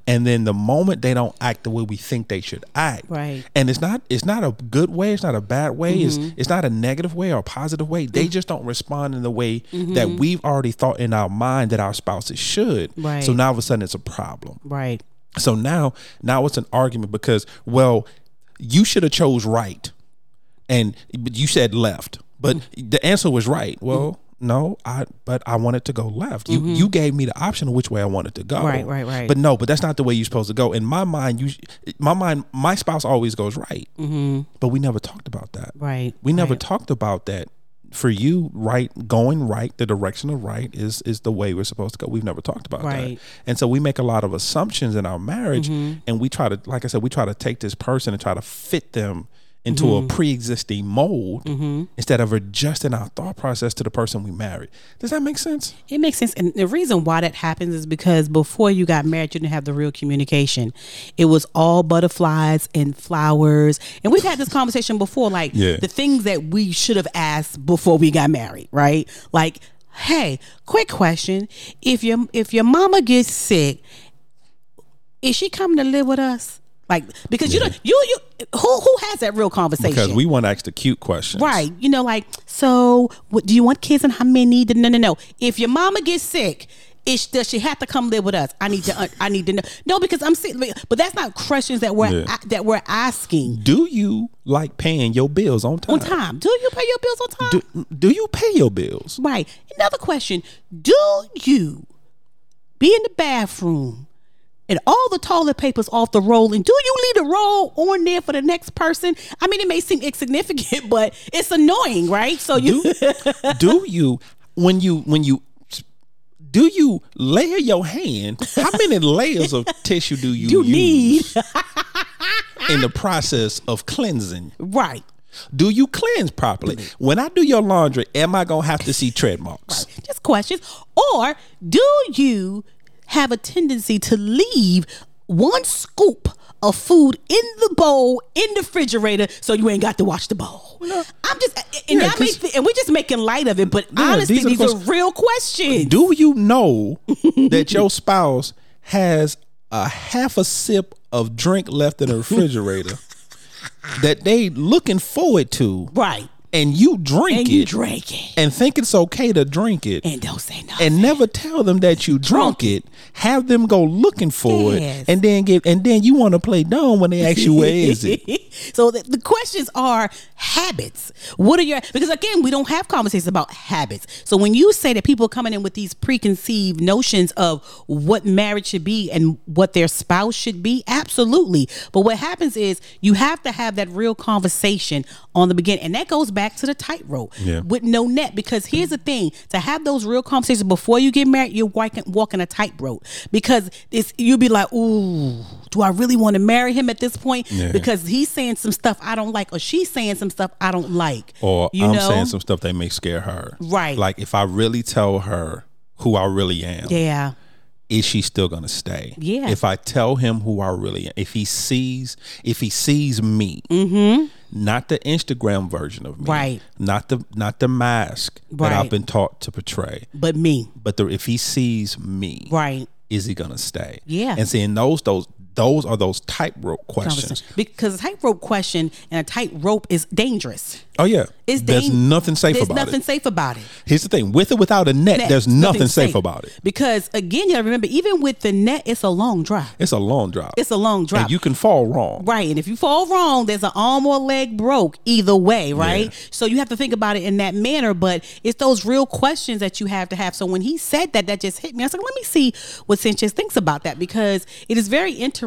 And then the moment they don't act the way we think they should act, Right. and it's not it's not a good way, it's not a bad way, it's it's not a negative way or a positive way. They just don't respond in the way that we've already thought in our mind that our spouses should. Right. So now all of a sudden it's a problem. Right. So now, now it's an argument because, well, you should have chose right, and but you said left, but the answer was right. Well, no, I but I wanted to go left. You you gave me the option of which way I wanted to go. Right, right, right. But no, but that's not the way you're supposed to go. In my mind, you, my mind, my spouse always goes right, mm-hmm. but we never talked about that. Right. We never right. talked about that. For you, right, going right, the direction of right is is the way we're supposed to go. We've never talked about Right. that, and so we make a lot of assumptions in our marriage, Mm-hmm. and we try to, like I said, we try to take this person and try to fit them into Mm-hmm. a pre-existing mold instead of adjusting our thought process to the person we married. Does that make sense? It makes sense. And the reason why that happens is because before you got married, you didn't have the real communication. It was all butterflies and flowers. And we've had this conversation before, like Yeah. the things that we should have asked before we got married, right? Like, hey, quick question. If your if your mama gets sick, is she coming to live with us? Like because you don't you you who who has that real conversation? Because we want to ask the cute questions, Right. You know, like, so what do you want kids and how many? No, no, no. If your mama gets sick, is, does she have to come live with us? I need to. I need to know. No, because I'm sick. But that's not questions that we're Yeah. that we're asking Do you like paying your bills on time? on time. Do you pay your bills on time? Do, do you pay your bills? right. Another question: Do you be in the bathroom? And all the toilet papers off the roll, and do you leave the roll on there for the next person? I mean, it may seem insignificant, but it's annoying, right? So you, do you when you when you do you layer your hand? How many layers of tissue do you, you need use in the process of cleansing? right. Do you cleanse properly? When I do your laundry, am I gonna have to see tread marks? just questions. Or do you have a tendency to leave one scoop of food in the bowl in the refrigerator so you ain't got to wash the bowl? I'm just and, Yeah, y'all may 'cause- thi- and we're just making light of it, but honestly, these are the these are real questions. Do you know that your spouse has a half a sip of drink left in the refrigerator that they looking forward to, right. And you drink And it you drink it. and think it's okay to drink it, And don't say nothing. and never tell them that you drunk it. Have them go looking for Yes. it, and then get and then you want to play dumb when they ask you where is it. so the, the questions are habits. What are your because again we don't have conversations about habits. So when you say that people are coming in with these preconceived notions of what marriage should be and what their spouse should be, absolutely. But what happens is you have to have that real conversation on the beginning, and that goes back to the tightrope Yeah. with no net. Because here's the thing: to have those real conversations before you get married, you're walking walking a tightrope because it's you'll be like, ooh, do I really want to marry him at this point? Yeah. Because he's saying some stuff I don't like, or she's saying some stuff I don't like. Or you I'm know? saying some stuff that may scare her. Right. Like if I really tell her who I really am, yeah, is she still gonna stay? Yeah. If I tell him who I really am, if he sees, if he sees me, mm-hmm. not the Instagram version of me, Right. Not the not the mask that I've been taught to portray, But me, but the, if he sees me, right? is he gonna stay? Yeah. and seeing those those those are those tightrope questions. Because a tightrope question and a tightrope is dangerous. Oh yeah, It's there's dang- nothing safe There's about nothing it. safe about it. Here's the thing: with or without a net, Net, there's nothing safe, about it. Because again, you gotta remember, even with the net, it's a long drop. It's a long drop. It's a long drop. and you can fall wrong. Right. And if you fall wrong, there's an arm or leg broke either way, right? Yeah. So you have to think about it in that manner. But it's those real questions that you have to have. So when he said that, that just hit me. I was like, let me see what Sanchez thinks about that because it is very interesting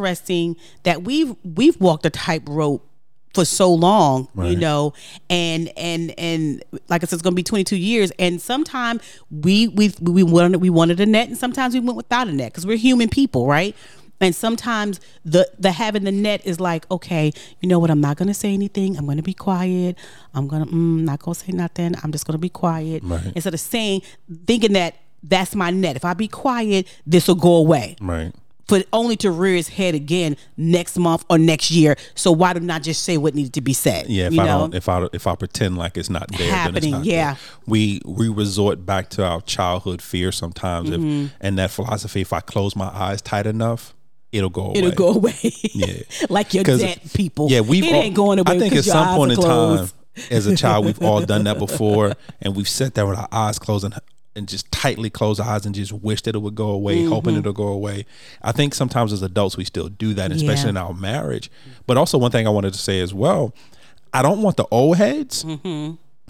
that we've we've walked a tightrope for so long, you know, and and and like I said, it's going to be 22 years. And sometimes we we we wanted we wanted a net, and sometimes we went without a net because we're human people, right? And sometimes the the having the net is like, okay, you know what? I'm not gonna say anything. I'm gonna be quiet. I'm gonna mm, not gonna say nothing. I'm just gonna be quiet Right. instead of saying, thinking that that's my net. If I be quiet, this will go away Right. For only to rear its head again next month or next year. So why do not just say what needed to be said? Yeah, if you I know? don't, if I if I pretend like it's not there, then it's Happening, not yeah. there. We we resort back to our childhood fear sometimes, Mm-hmm. if, and that philosophy. If I close my eyes tight enough, it'll go away. It'll go away. Yeah. like your dead people. Yeah, we've. all- ain't going away. I think at some point in time, as a child, we've all done that before, and we've sat there with our eyes closed and, and just tightly close eyes and just wish that it would go away, Mm-hmm. hoping it'll go away. I think sometimes as adults we still do that, especially Yeah. in our marriage. But also, one thing I wanted to say as well, I don't want the old heads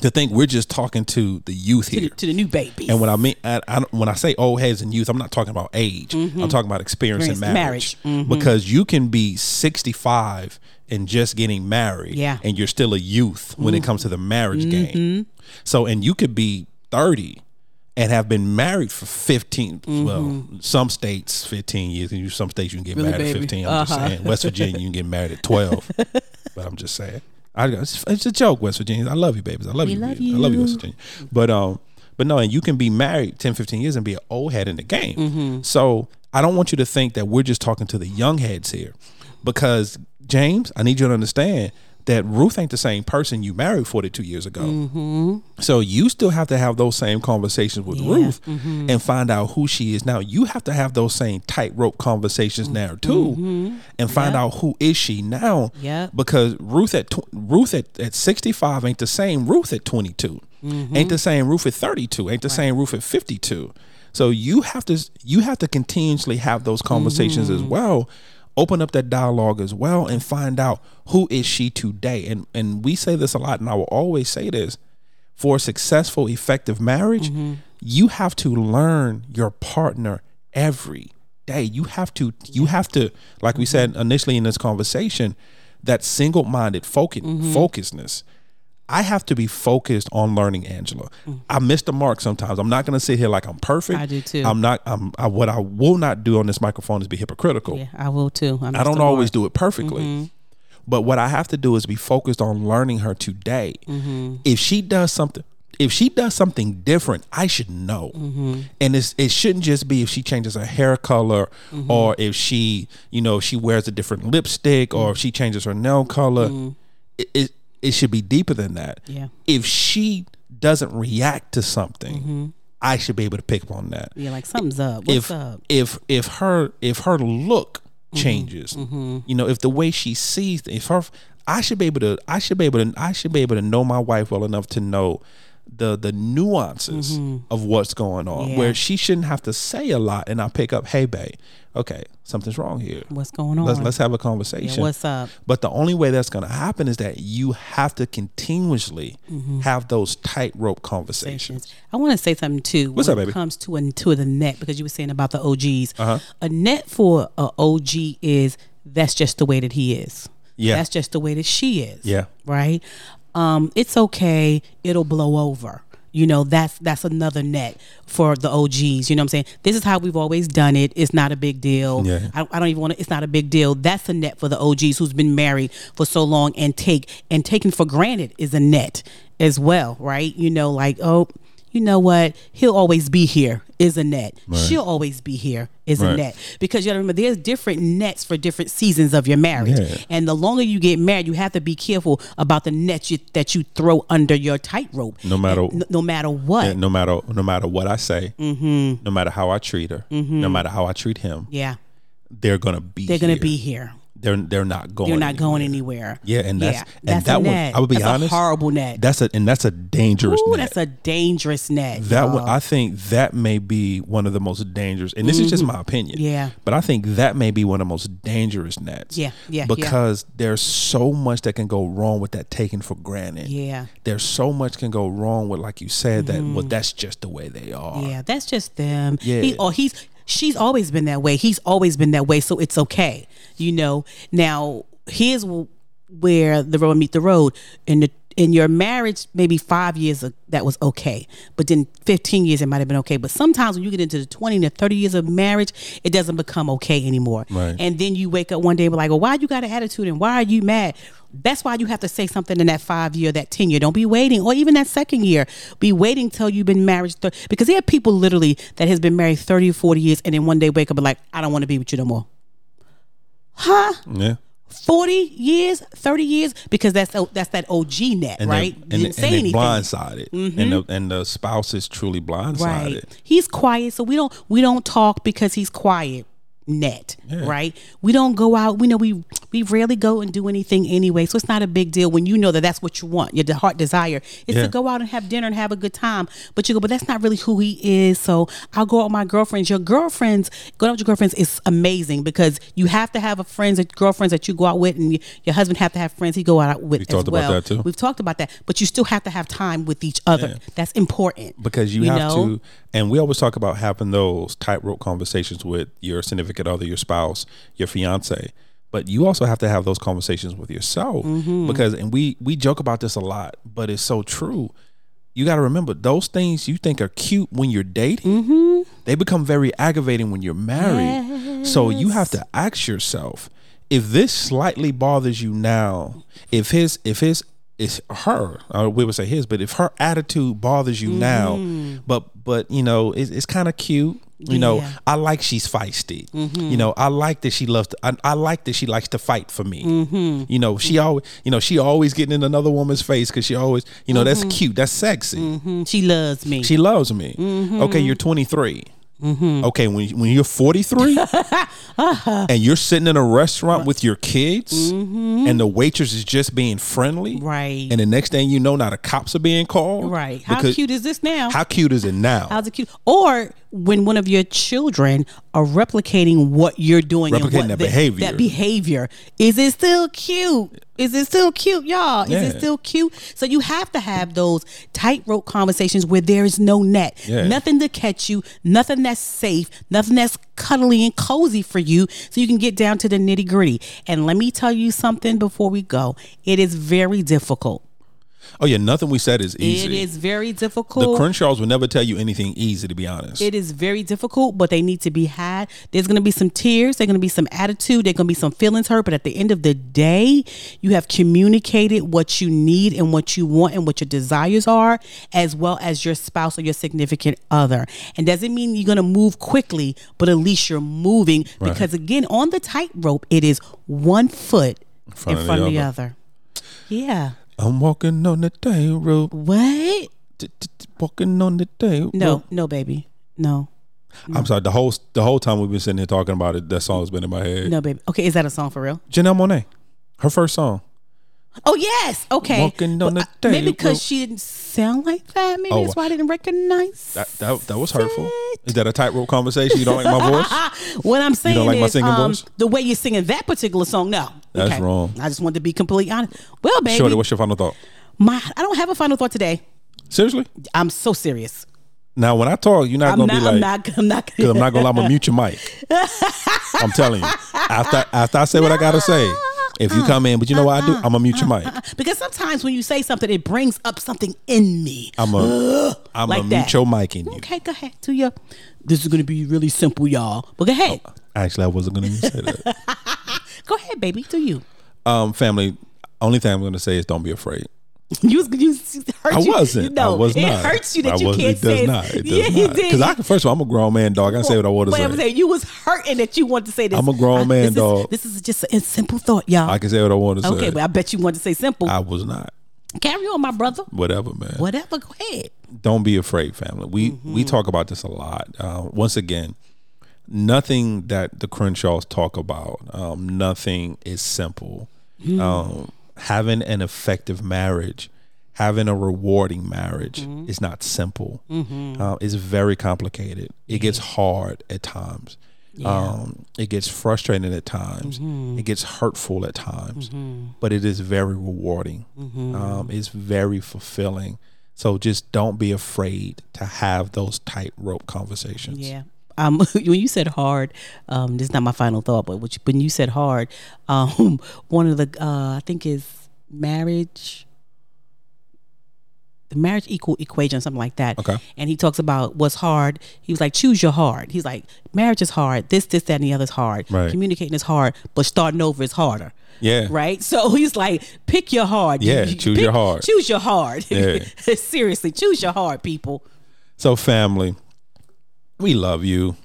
to think we're just talking to the youth Mm-hmm. to, here. the, to the new babies. And when I mean, I, I, when I say old heads and youth, I'm not talking about age. I'm talking about experience in marriage. marriage. Because you can be 65 and just getting married, Yeah. and you're still a youth when it comes to the marriage game. So, and you could be 30 and have been married for 15. Well, some states 15 years, and some states you can get Really, married at 15. I'm just saying. West Virginia, you can get married at 12. but I'm just saying. I, it's, it's a joke, West Virginia. I love you, babies. I love you. love you, I love you, West you. Virginia. But um, but no, and you can be married 10, 15 years and be an old head in the game. Mm-hmm. So I don't want you to think that we're just talking to the young heads here, because James, I need you to understand that Ruth ain't the same person you married 42 years ago. Mm-hmm. So you still have to have those same conversations with Ruth Mm-hmm. and find out who she is now. You have to have those same tightrope conversations now too, and find out who is she now. Mm-hmm. Because Ruth at tw- Ruth at, at 65 ain't the same Ruth at 22. Mm-hmm. Ain't the same Ruth at 32. Ain't the same Ruth at 52. So you have to you have to continuously have those conversations Mm-hmm. as well. Open up that dialogue as well and find out who is she today. And and we say this a lot, and I will always say this: for a successful, effective marriage, Mm-hmm. you have to learn your partner every day. You have to you have to, like we said initially in this conversation, that single-minded focus Mm-hmm. focusedness. I have to be focused on learning Angela. I miss the mark sometimes. I'm not going to sit here like I'm perfect. Mm. I do too. I'm not. I'm. I, what I will not do on this microphone is be hypocritical. yeah, I will too. I'm I don't always do it perfectly. Mm-hmm. But what I have to do is be focused on learning her today. Mm-hmm. If she does something, if she does something different, I should know. Mm-hmm. And it's, it shouldn't just be if she changes her hair color Mm-hmm. or if she, you know, she wears a different lipstick or if she changes her nail color. It, it it should be deeper than that. Mm-hmm. Yeah. If she doesn't react to something, I should be able to pick up on that Yeah, like something's up. What's if up? if if her if her look Mm-hmm. changes, you know, if the way she sees, if her, I should be able to, I should be able to, I should be able to know my wife well enough to know the the nuances of what's going on, Mm-hmm. Yeah. where she shouldn't have to say a lot, and I pick up, hey, babe, okay, something's wrong here. What's going on? Let's let's have a yeah, conversation. what's up? But the only way that's going to happen is that you have to continuously Mm-hmm. have those tightrope conversations. I want to say something too. What's when up, baby? It comes to a to the net because you were saying about the OGs. Uh-huh. A net for a OG is that's just the way that he is. Yeah. that's just the way that she is. Yeah. right. Um, it's okay. It'll blow over. You know, that's that's another net for the OGs. You know what I'm saying? This is how we've always done it. It's not a big deal. Yeah. I, I don't even want to. It's not a big deal. That's a net for the OGs who's been married for so long and take and taken for granted is a net as well, right? You know, like oh, you know what? He'll always be here. Is a net. She'll always be here. Is a net. Because you gotta remember, there's different nets for different seasons of your marriage. Yeah. And the longer you get married, you have to be careful about the nets you, that you throw under your tightrope. No matter- no, no matter what. No matter no matter what I say, mm-hmm. no matter how I treat her, no mm-hmm. matter how I treat him, yeah, they're gonna be. they're gonna be here. They're they're not going. You're not going anywhere. anywhere. Yeah, and that's and that's that a one. I would be That's honest. A horrible net. That's a and that's a dangerous. Ooh, net. that's a dangerous net. That y'all. one, I think that may be one of the most dangerous, and this is just my opinion. Mm-hmm. Yeah. but I think that may be one of the most dangerous nets. Yeah, yeah, yeah. Because there's so much that can go wrong with that taken for granted. Yeah. there's so much can go wrong with, like you said, that well, that's just the way they are. Mm-hmm. Yeah, that's just them. Yeah. He, or he's she's always been that way. He's always been that way, so it's okay. You know. Now here's where the road meet the road. In the in your marriage, maybe five years that was okay, but then fifteen years it might have been okay. But sometimes when you get into the twenty to thirty years of marriage, it doesn't become okay anymore. Right. And then you wake up one day and be like, "Well, why you got an attitude and why are you mad?" That's why you have to say something in that five year, that 10 year. Don't be waiting, or even that second year. Be waiting till you've been married. Thir- because there are people literally that has been married 30 or 40 years and then one day wake up and be like, I don't want to be with you no more. Huh? yeah. 40 years, 30 years? Because that's that's that OG net, And right? They, and, Didn't say and anything. Mm-hmm. and the and the spouse is truly blindsided. Right. He's quiet, so we don't we don't talk because he's quiet. Net, Yeah. right? We don't go out. We know we we rarely go and do anything anyway, so it's not a big deal when you know that that's what you want. Your heart desire is Yeah. to go out and have dinner and have a good time. But you go, but that's not really who he is. So I'll go out with my girlfriends. Your girlfriends, going out with your girlfriends is amazing because you have to have a friends and girlfriends that you go out with, and y- your husband have to have friends he go out with as talked about that too. We've talked about that, but you still have to have time with each other. That's important because you, You have know? to and we always talk about having those tightrope conversations with your significant other your spouse your fiance but you also have to have those conversations with yourself Mm-hmm. because and we we joke about this a lot but it's so true you got to remember those things you think are cute when you're dating Mm-hmm. they become very aggravating when you're married so you have to ask yourself if this slightly bothers you now if his if his it's her uh, we would say his but if her attitude bothers you now but but you know it's, it's kind of cute you know i like she's feisty mm-hmm. you know i like that she loves to I, I like that she likes to fight for me mm-hmm. you know she always you know she always getting in another woman's face because she always you know that's mm-hmm. cute that's sexy Mhm. She loves me. she loves me. Okay, you're 23. Okay, when when you're 43 uh-huh. and you're sitting in a restaurant with your kids and the waitress is just being friendly, Right. And the next thing you know, now the cops are being called, right. How cute is this now? How cute is it now? How's it cute? Or when one of your children are replicating what you're doing, and Replicating what that the- behavior. That behavior is it still cute? Is it still cute, y'all? Is Yeah. it still cute? So you have to have those tightrope conversations where there is no net, Yeah. nothing to catch you, nothing that's safe, nothing that's cuddly and cozy for you, so you can get down to the nitty gritty. And let me tell you something before we go. It is very difficult. Oh yeah, nothing we said is easy. It is very difficult. The. Crenshaws will never tell you anything easy, to be honest. It is very difficult, but they need to be had. There's going to be some tears. There's going to be some attitude. There's going to be some feelings hurt. But at the end of the day, you have communicated what you need and what you want and what your desires are, as well as your spouse or your significant other. And doesn't mean you're going to move quickly, but at least you're moving. Because again, on the tightrope, it is one foot in front, of the other. Yeah. I'm walking on the tightrope, What? t- t- t- walking on the tightrope. No, no, baby. No. I'm sorry. The whole the whole time we've been sitting here talking about it, that song's been in my head. No, baby. Okay, is that a song for real? Janelle Monáe, her first song. Oh yes, okay. Walking on But, the maybe because she didn't sound like that. Maybe Oh. that's why I didn't recognize. That that, that was hurtful. Is that a tightrope conversation? You don't like my voice? what I'm saying you don't like my is, singing um, voice? the way you're singing that particular song. No, That's wrong. I just wanted to be completely honest. Well, baby, Shorty, what's your final thought? my I don't have a final thought today. Seriously? I'm so serious. Now, when I talk, you're not I'm gonna not. be like, I'm not. I'm not. because I'm not gonna. I'm gonna mute your mic. I'm telling you. After after I say what I gotta say, if you come in, but you know what I do? I'm gonna mute your mic. because sometimes when you say something, it brings up something in me. I'm gonna I'm Like gonna that. mute your mic in you. Okay, go ahead. To your. This is gonna be really simple, y'all. But go ahead. Actually, I wasn't gonna say that. Go ahead, baby. To you. Um, family. Only thing I'm gonna say is don't be afraid. You was you hurt I you. wasn't. No, I was it hurts you that I you can't it does say. not. It does yeah, not. Because I can. First of all, I'm a grown man, dog. I can say what I want to say. I'm saying you was hurting that you wanted to say this. I'm a grown I- man, this is- dog. This is just a simple thought, y'all. I can say what I want to say. okay, but I bet you wanted to say simple. I was not. Carry on, my brother. Whatever, man. Whatever. Go ahead. don't be afraid family we Mm-hmm. we talk about this a lot uh, once again nothing that the crenshaws talk about um, nothing is simple Mm-hmm. um, having an effective marriage having a rewarding marriage Mm-hmm. is not simple. Uh, it's very complicated. It gets hard at times. Um, it gets frustrating at times. Mm-hmm. it gets hurtful at times. But it is very rewarding. Mm-hmm. um, it's very fulfilling. So just don't be afraid to have those tightrope conversations. Yeah. Um, when you said hard, um, this is not my final thought, but which, when you said hard, um, one of the uh, I think is marriage, the marriage equal equation, something like that. Okay. And he talks about what's hard. He was like, choose your hard. He's like, marriage is hard. This, this, that, and the other is hard. Right. Communicating is hard, but starting over is harder. Yeah. Right. So he's like, pick your hard. Yeah, choose your hard. Choose your hard. Yeah. Seriously, choose your hard, people. So, family, we love you.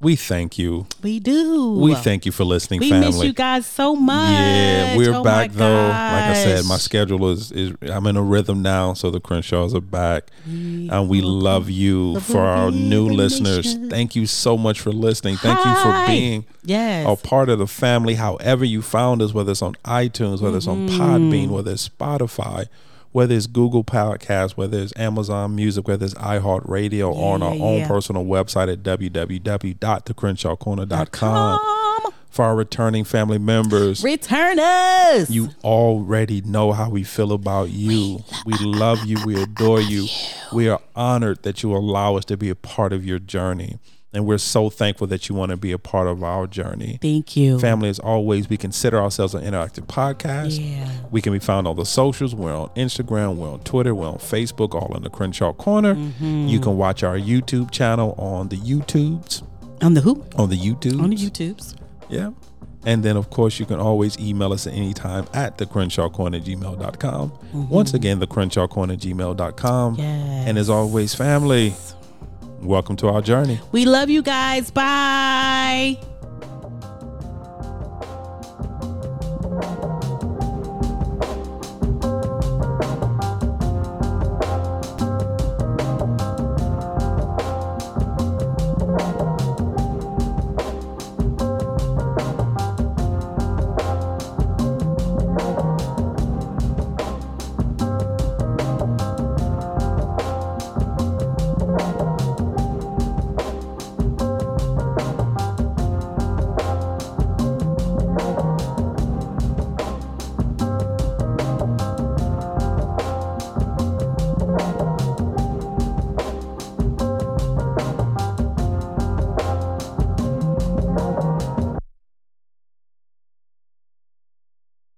We thank you. We do. We thank you for listening, We family. miss you guys so much. Yeah, we're Oh back though. Like I said, my schedule is is I'm in a rhythm now, so the Crenshaws are back, and we love you for our new listeners. Thank you so much for listening. Thank you for being Yes. a part of the family. However you found us, whether it's on iTunes, whether it's on Mm-hmm. Podbean, whether it's Spotify. Whether it's Google Podcast, whether it's Amazon Music, whether it's iHeartRadio, or on our Yeah, own personal website at www.thecrenshawcorner.com. For our returning family members, returners, you already know how we feel about you. We love you. We adore you. We are honored that you allow us to be a part of your journey. And we're so thankful that you want to be a part of our journey. Thank you. Family, as always, we consider ourselves an interactive podcast. Yeah. We can be found on the socials. We're on Instagram, we're on Twitter, we're on Facebook, all in the Crenshaw Corner. Mm-hmm. You can watch our YouTube channel on the YouTubes. On the who? On the YouTube. On the YouTubes. Yeah. And then, of course, you can always email us at any time at the Crenshaw Corner gmail.com. Once again, the Crenshaw Corner gmail.com. Yes. And as always, family, welcome to our journey. We love you guys. Bye.